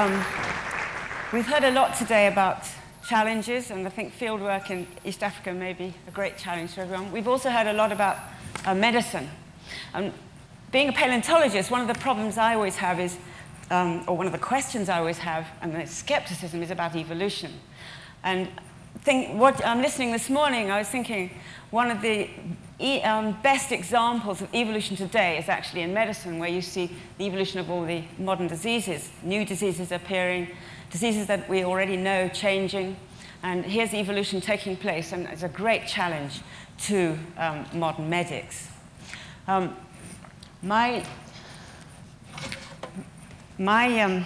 Um, we've heard a lot today about challenges, and I think fieldwork in East Africa may be a great challenge for everyone. We've also heard a lot about uh, medicine. Um, being a paleontologist, one of the problems I always have is, um, or one of the questions I always have, and the skepticism is about evolution. And think, what I'm listening this morning, I was thinking one of the um, best examples of evolution today is actually in medicine, where you see the evolution of all the modern diseases, new diseases appearing, diseases that we already know changing. And here's evolution taking place, and it's a great challenge to um, modern medics. Um, my my um,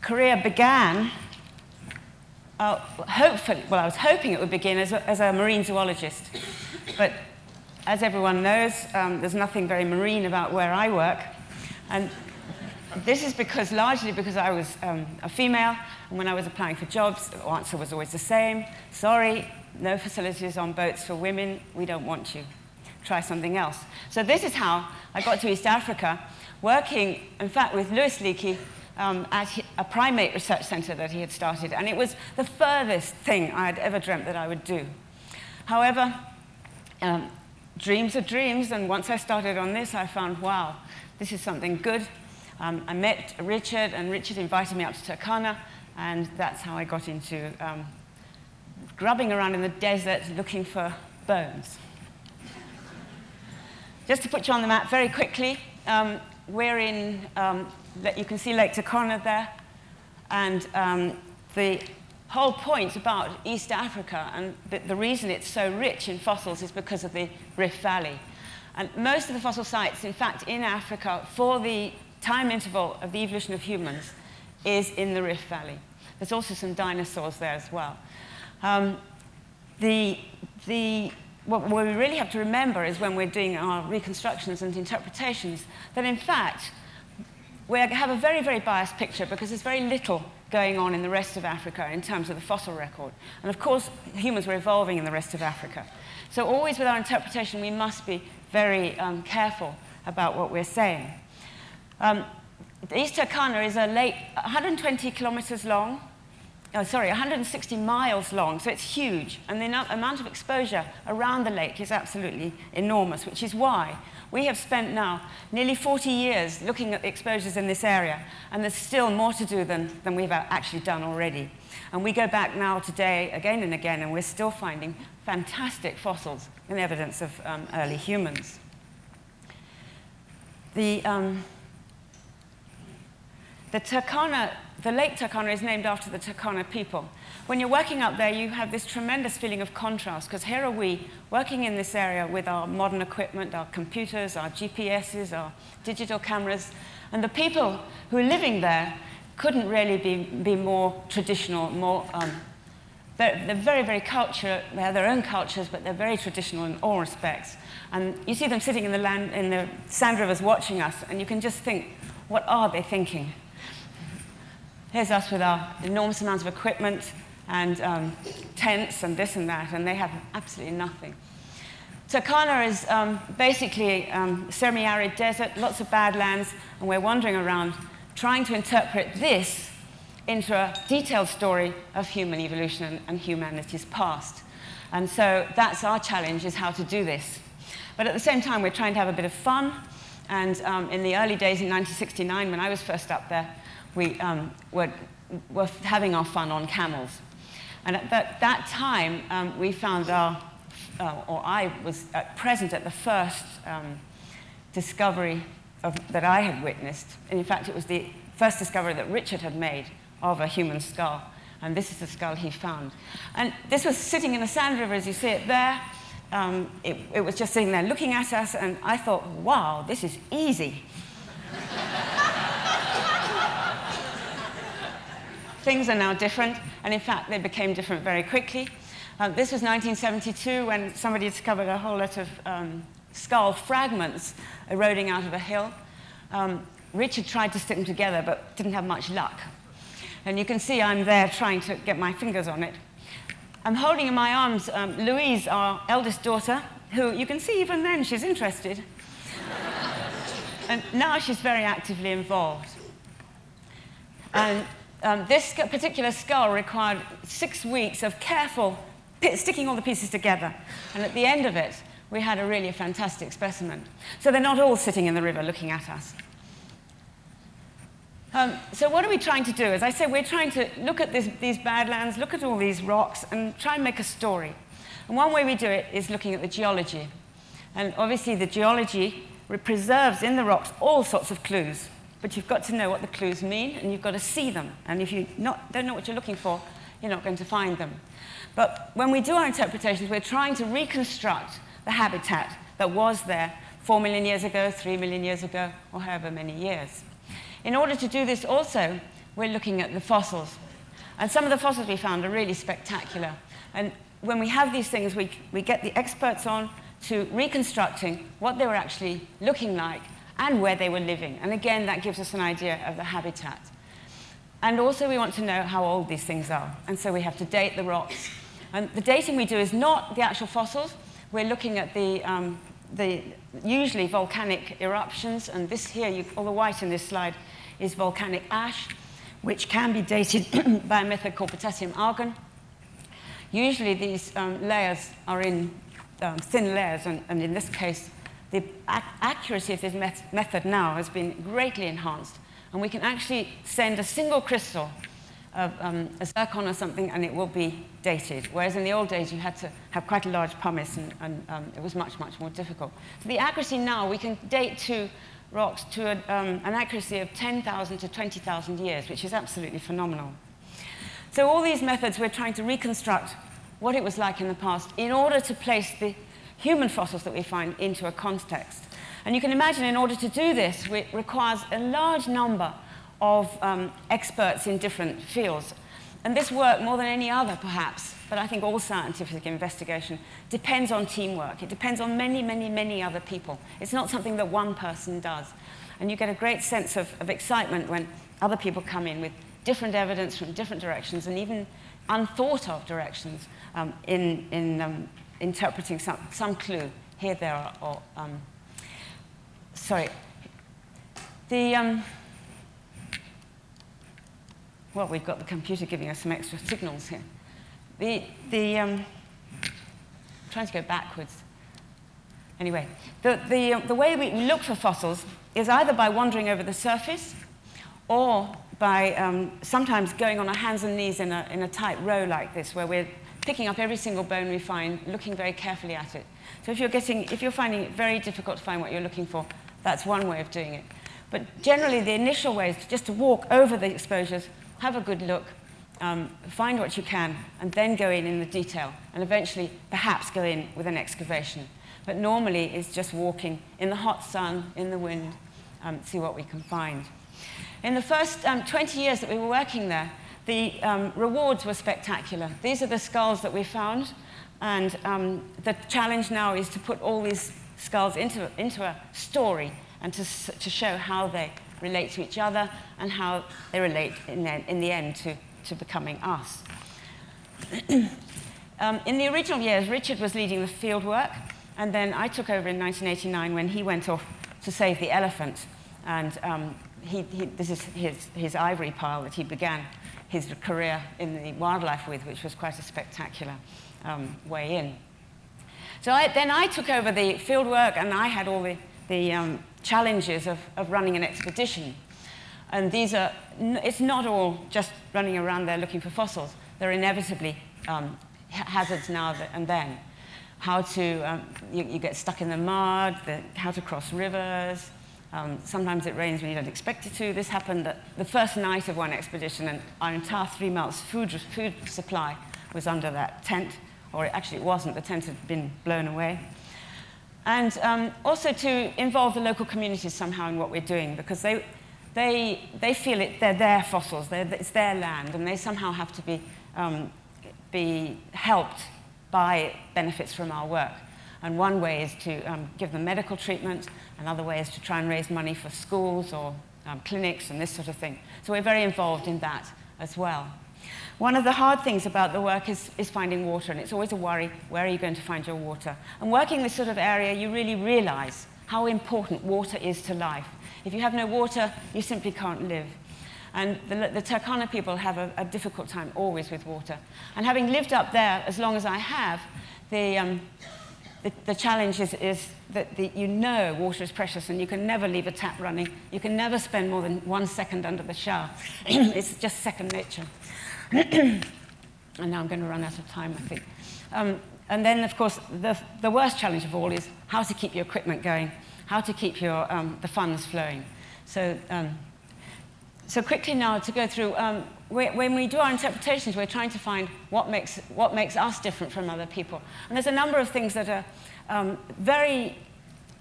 career began, uh, hopefully, well, I was hoping it would begin as a, as a marine zoologist. But as everyone knows, um, there's nothing very marine about where I work. And this is because, largely because I was um, a female, and when I was applying for jobs, the answer was always the same. Sorry, no facilities on boats for women, we don't want you. Try something else. So this is how I got to East Africa, working, in fact, with Louis Leakey um, at a primate research center that he had started. And it was the furthest thing I had ever dreamt that I would do. However, um, dreams are dreams, and once I started on this, I found, wow, this is something good. Um, I met Richard, and Richard invited me up to Turkana, and that's how I got into um, grubbing around in the desert looking for bones. Just to put you on the map very quickly, um, we're in, um, you can see Lake Turkana there, and um, the whole point about East Africa and the, the, reason it's so rich in fossils is because of the Rift Valley. And most of the fossil sites, in fact, in Africa, for the time interval of the evolution of humans, is in the Rift Valley. There's also some dinosaurs there as well. Um, the, the, what we really have to remember is when we're doing our reconstructions and interpretations, that in fact, we have a very, very biased picture because there's very little going on in the rest of Africa in terms of the fossil record. And of course, humans were evolving in the rest of Africa. So always with our interpretation, we must be very um, careful about what we're saying. Um, East Turkana is a lake 120 kilometers long, oh, sorry, 160 miles long, so it's huge. And the amount of exposure around the lake is absolutely enormous, which is why we have spent now nearly 40 years looking at the exposures in this area, and there's still more to do than, than we've actually done already. And we go back now today again and again, and we're still finding fantastic fossils and evidence of um, early humans. The, um, the Turkana, the Lake Turkana is named after the Turkana people. When you're working up there, you have this tremendous feeling of contrast, because here are we working in this area with our modern equipment, our computers, our GPSs, our digital cameras, and the people who are living there couldn't really be, be more traditional, more um, they're, they're, very, very culture, they have their own cultures, but they're very traditional in all respects. And you see them sitting in the, land, in the sand rivers watching us, and you can just think, what are they thinking? Here's us with our enormous amounts of equipment, and um, tents and this and that, and they have absolutely nothing. Turkana is um, basically um, semi-arid desert, lots of badlands, and we're wandering around trying to interpret this into a detailed story of human evolution and, humanity's past. And so that's our challenge, is how to do this. But at the same time, we're trying to have a bit of fun. And um, in the early days in 1969, when I was first up there, we um, were, were having our fun on camels. And at that, that time, um, we found our, uh, or I was at present at the first um, discovery of, that I had witnessed. And in fact, it was the first discovery that Richard had made of a human skull. And this is the skull he found. And this was sitting in the sand river, as you see it there. Um, it, it was just sitting there looking at us, and I thought, wow, this is easy. Things are now different, and in fact, they became different very quickly. Uh, this was 1972 when somebody discovered a whole lot of um, skull fragments eroding out of a hill. Um, Richard tried to stick them together, but didn't have much luck. And you can see I'm there trying to get my fingers on it. I'm holding in my arms um, Louise, our eldest daughter, who you can see even then she's interested. and now she's very actively involved. And um, this particular skull required six weeks of careful sticking all the pieces together. And at the end of it, we had a really fantastic specimen. So they're not all sitting in the river looking at us. Um, so what are we trying to do? As I said, we're trying to look at this, these badlands, look at all these rocks, and try and make a story. And one way we do it is looking at the geology. And obviously the geology preserves in the rocks all sorts of clues. But you've got to know what the clues mean, and you've got to see them. And if you not, don't know what you're looking for, you're not going to find them. But when we do our interpretations, we're trying to reconstruct the habitat that was there 4 million years ago, 3 million years ago, or however many years. In order to do this also, we're looking at the fossils. And some of the fossils we found are really spectacular. And when we have these things, we, we get the experts on to reconstructing what they were actually looking like and where they were living. And again, that gives us an idea of the habitat. And also, we want to know how old these things are. And so we have to date the rocks. And the dating we do is not the actual fossils. We're looking at the, um, the usually volcanic eruptions. And this here, you, all the white in this slide, is volcanic ash, which can be dated by a method called potassium argon. Usually, these um, layers are in um, thin layers, and, and in this case, the ac accuracy of this met method now has been greatly enhanced. And we can actually send a single crystal of um, a zircon or something and it will be dated. Whereas in the old days, you had to have quite a large pumice and, and um, it was much, much more difficult. So the accuracy now, we can date to rocks to a, um, an accuracy of 10,000 to 20,000 years, which is absolutely phenomenal. So all these methods, we're trying to reconstruct what it was like in the past in order to place the human fossils that we find into a context. And you can imagine in order to do this, it requires a large number of um, experts in different fields. And this work, more than any other perhaps, but I think all scientific investigation, depends on teamwork. It depends on many, many, many other people. It's not something that one person does. And you get a great sense of, of excitement when other people come in with different evidence from different directions and even unthought of directions um, in, in um, interpreting some, some clue here, there, or, um, sorry. The, um, well, we've got the computer giving us some extra signals here. The, the, um, trying to go backwards. Anyway, the, the, the way we look for fossils is either by wandering over the surface or by um, sometimes going on our hands and knees in a, in a tight row like this, where we're picking up every single bone we find, looking very carefully at it. So if you're, getting, if you're finding it very difficult to find what you're looking for, that's one way of doing it. But generally, the initial way is just to walk over the exposures, have a good look, um, find what you can, and then go in in the detail, and eventually perhaps go in with an excavation. But normally, it's just walking in the hot sun, in the wind, um, see what we can find. In the first um, 20 years that we were working there, the um, rewards were spectacular. These are the skulls that we found, and um, the challenge now is to put all these skulls into, into a story and to, to show how they relate to each other and how they relate in the, in the end to, to becoming us. um, in the original years, Richard was leading the field work, and then I took over in 1989 when he went off to save the elephant. And um, he, he, this is his, his ivory pile that he began his career in the wildlife with, which was quite a spectacular um, way in. So I, then I took over the field work and I had all the, the um, challenges of, of running an expedition. And these are, it's not all just running around there looking for fossils. There are inevitably um, hazards now and then. How to, um, you, you, get stuck in the mud, the, how to cross rivers, um, sometimes it rains when you don't expect it to. This happened the first night of one expedition, and our entire three months food, food supply was under that tent, or it actually it wasn't. The tent had been blown away. And um, also to involve the local communities somehow in what we're doing, because they, they, they feel it, they're their fossils, they're, it's their land, and they somehow have to be, um, be helped by benefits from our work. And one way is to um, give them medical treatment, another way is to try and raise money for schools or um, clinics and this sort of thing. So we're very involved in that as well. One of the hard things about the work is, is finding water, and it's always a worry, where are you going to find your water? And working this sort of area, you really realize how important water is to life. If you have no water, you simply can't live. And the, the Turkana people have a, a, difficult time always with water. And having lived up there as long as I have, the, um, the, the, challenge is, is that the, you know water is precious and you can never leave a tap running. You can never spend more than one second under the shower. it's just second nature. and now I'm going to run out of time, I think. Um, and then, of course, the, the worst challenge of all is how to keep your equipment going, how to keep your, um, the funds flowing. So um, so quickly now to go through, um, when we do our interpretations, we're trying to find what makes, what makes us different from other people. And there's a number of things that are um, very,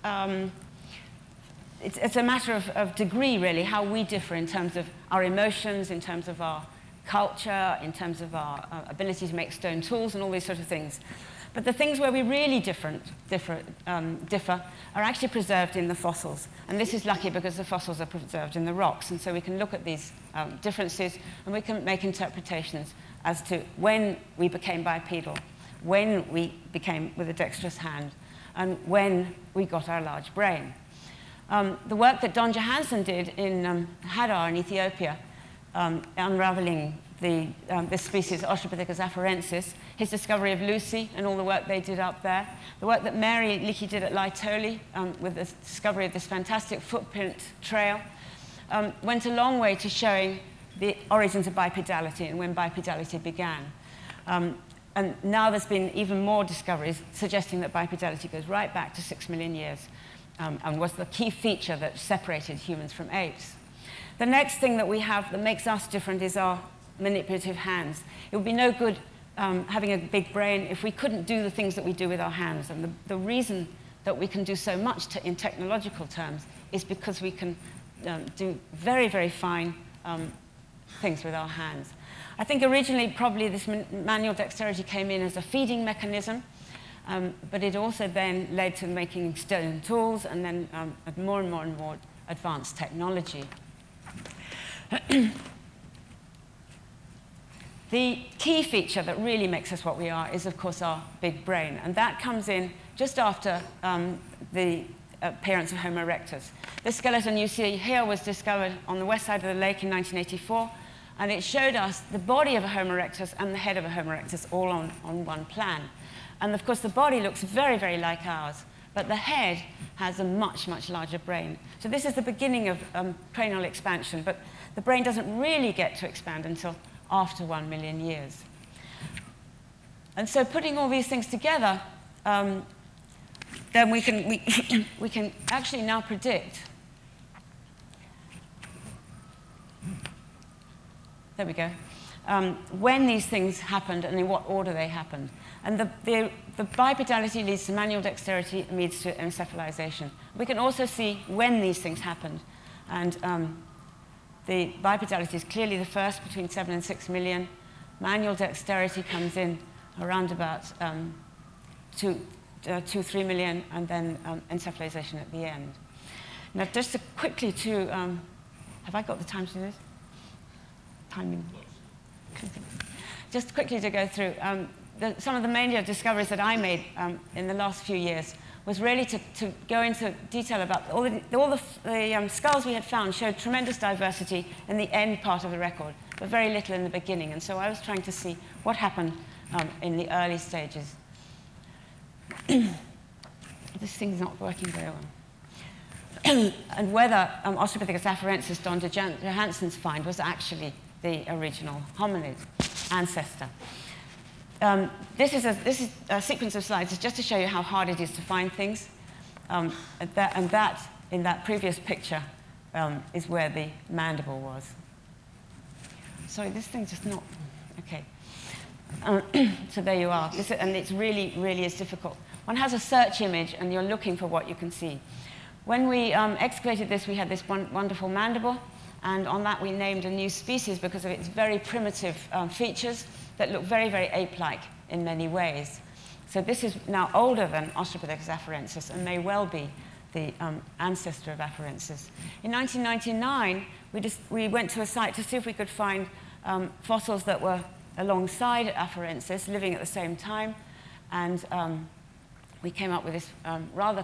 um, it's, it's, a matter of, of, degree, really, how we differ in terms of our emotions, in terms of our culture, in terms of our uh, ability to make stone tools, and all these sort of things. But the things where we really different, differ, um, differ are actually preserved in the fossils. And this is lucky because the fossils are preserved in the rocks. And so we can look at these um, differences and we can make interpretations as to when we became bipedal, when we became with a dexterous hand, and when we got our large brain. Um, the work that Don Johanson did in um, Hadar in Ethiopia, um, unraveling the, um, this species, Australopithecus afarensis, his discovery of Lucy and all the work they did up there, the work that Mary Leakey did at Laetoli um, with the discovery of this fantastic footprint trail, um, went a long way to showing the origins of bipedality and when bipedality began. Um, and now there's been even more discoveries suggesting that bipedality goes right back to six million years um, and was the key feature that separated humans from apes. The next thing that we have that makes us different is our manipulative hands. It would be no good um, having a big brain if we couldn't do the things that we do with our hands. And the, the reason that we can do so much to, in technological terms is because we can um, do very, very fine um, things with our hands. I think originally probably this man manual dexterity came in as a feeding mechanism, um, but it also then led to making stone tools and then um, more and more and more advanced technology. The key feature that really makes us what we are is, of course, our big brain. And that comes in just after um, the appearance of Homo erectus. This skeleton you see here was discovered on the west side of the lake in 1984. And it showed us the body of a Homo erectus and the head of a Homo erectus all on, on one plan. And of course, the body looks very, very like ours, but the head has a much, much larger brain. So this is the beginning of um, cranial expansion, but the brain doesn't really get to expand until after one million years. And so putting all these things together, um, then we can, we, we can actually now predict. There we go. Um, when these things happened and in what order they happened. And the, the, the bipedality leads to manual dexterity leads to encephalization. We can also see when these things happened. And um, the bipedality is clearly the first between 7 and 6 million. Manual dexterity comes in around about um, 2, uh, 2, 3 million, and then um, encephalization at the end. Now, just to quickly to, um, have I got the time to do this? Timing. Just quickly to go through, um, the, some of the major discoveries that I made um, in the last few years was really to, to go into detail about all the, all the, the um, skulls we had found showed tremendous diversity in the end part of the record, but very little in the beginning. And so I was trying to see what happened um, in the early stages. this thing's not working very well. and whether um, Australopithecus afarensis, Don Johanson's find, was actually the original hominid ancestor. Um, this, is a, this is a sequence of slides just to show you how hard it is to find things. Um, and, that, and, that, in that previous picture, um, is where the mandible was. Sorry, this thing's just not, okay. Um, so there you are. This, and it's really, really is difficult. One has a search image and you're looking for what you can see. When we um, excavated this, we had this wonderful mandible, and on that we named a new species because of its very primitive um, features that look very, very ape-like in many ways. So this is now older than Australopithecus afarensis and may well be the um, ancestor of afarensis. In 1999, we, just, we went to a site to see if we could find um, fossils that were alongside afarensis, living at the same time, and um, we came up with this um, rather,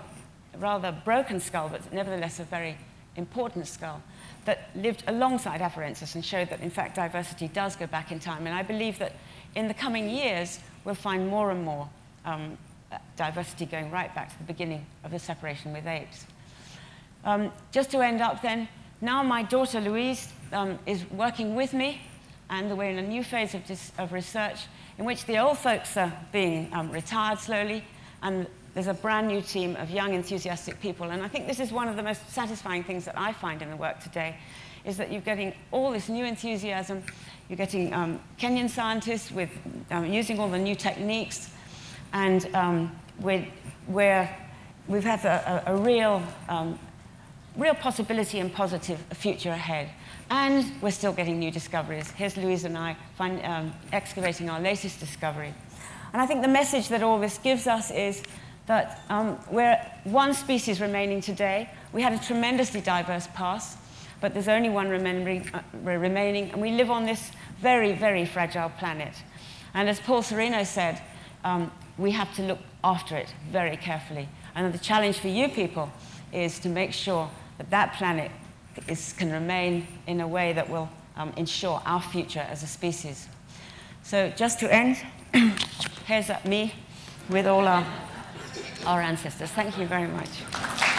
rather broken skull, but nevertheless a very important skull that lived alongside Afarensis and showed that, in fact, diversity does go back in time. And I believe that in the coming years, we'll find more and more um, diversity going right back to the beginning of the separation with apes. Um, just to end up then, now my daughter Louise um, is working with me, and we're in a new phase of, of research in which the old folks are being um, retired slowly, and there's a brand new team of young, enthusiastic people. And I think this is one of the most satisfying things that I find in the work today, is that you're getting all this new enthusiasm. You're getting um, Kenyan scientists with, um, using all the new techniques, and um, we're, we're, we've had a, a, a real, um, real possibility and positive future ahead. And we're still getting new discoveries. Here's Louise and I find, um, excavating our latest discovery. And I think the message that all this gives us is that um, we're one species remaining today. We had a tremendously diverse past, but there's only one remaining, uh, remaining, and we live on this very, very fragile planet. And as Paul Sereno said, um, we have to look after it very carefully. And the challenge for you people is to make sure that that planet is, can remain in a way that will um, ensure our future as a species. So just to end, here's me with all our, our ancestors. Thank you very much.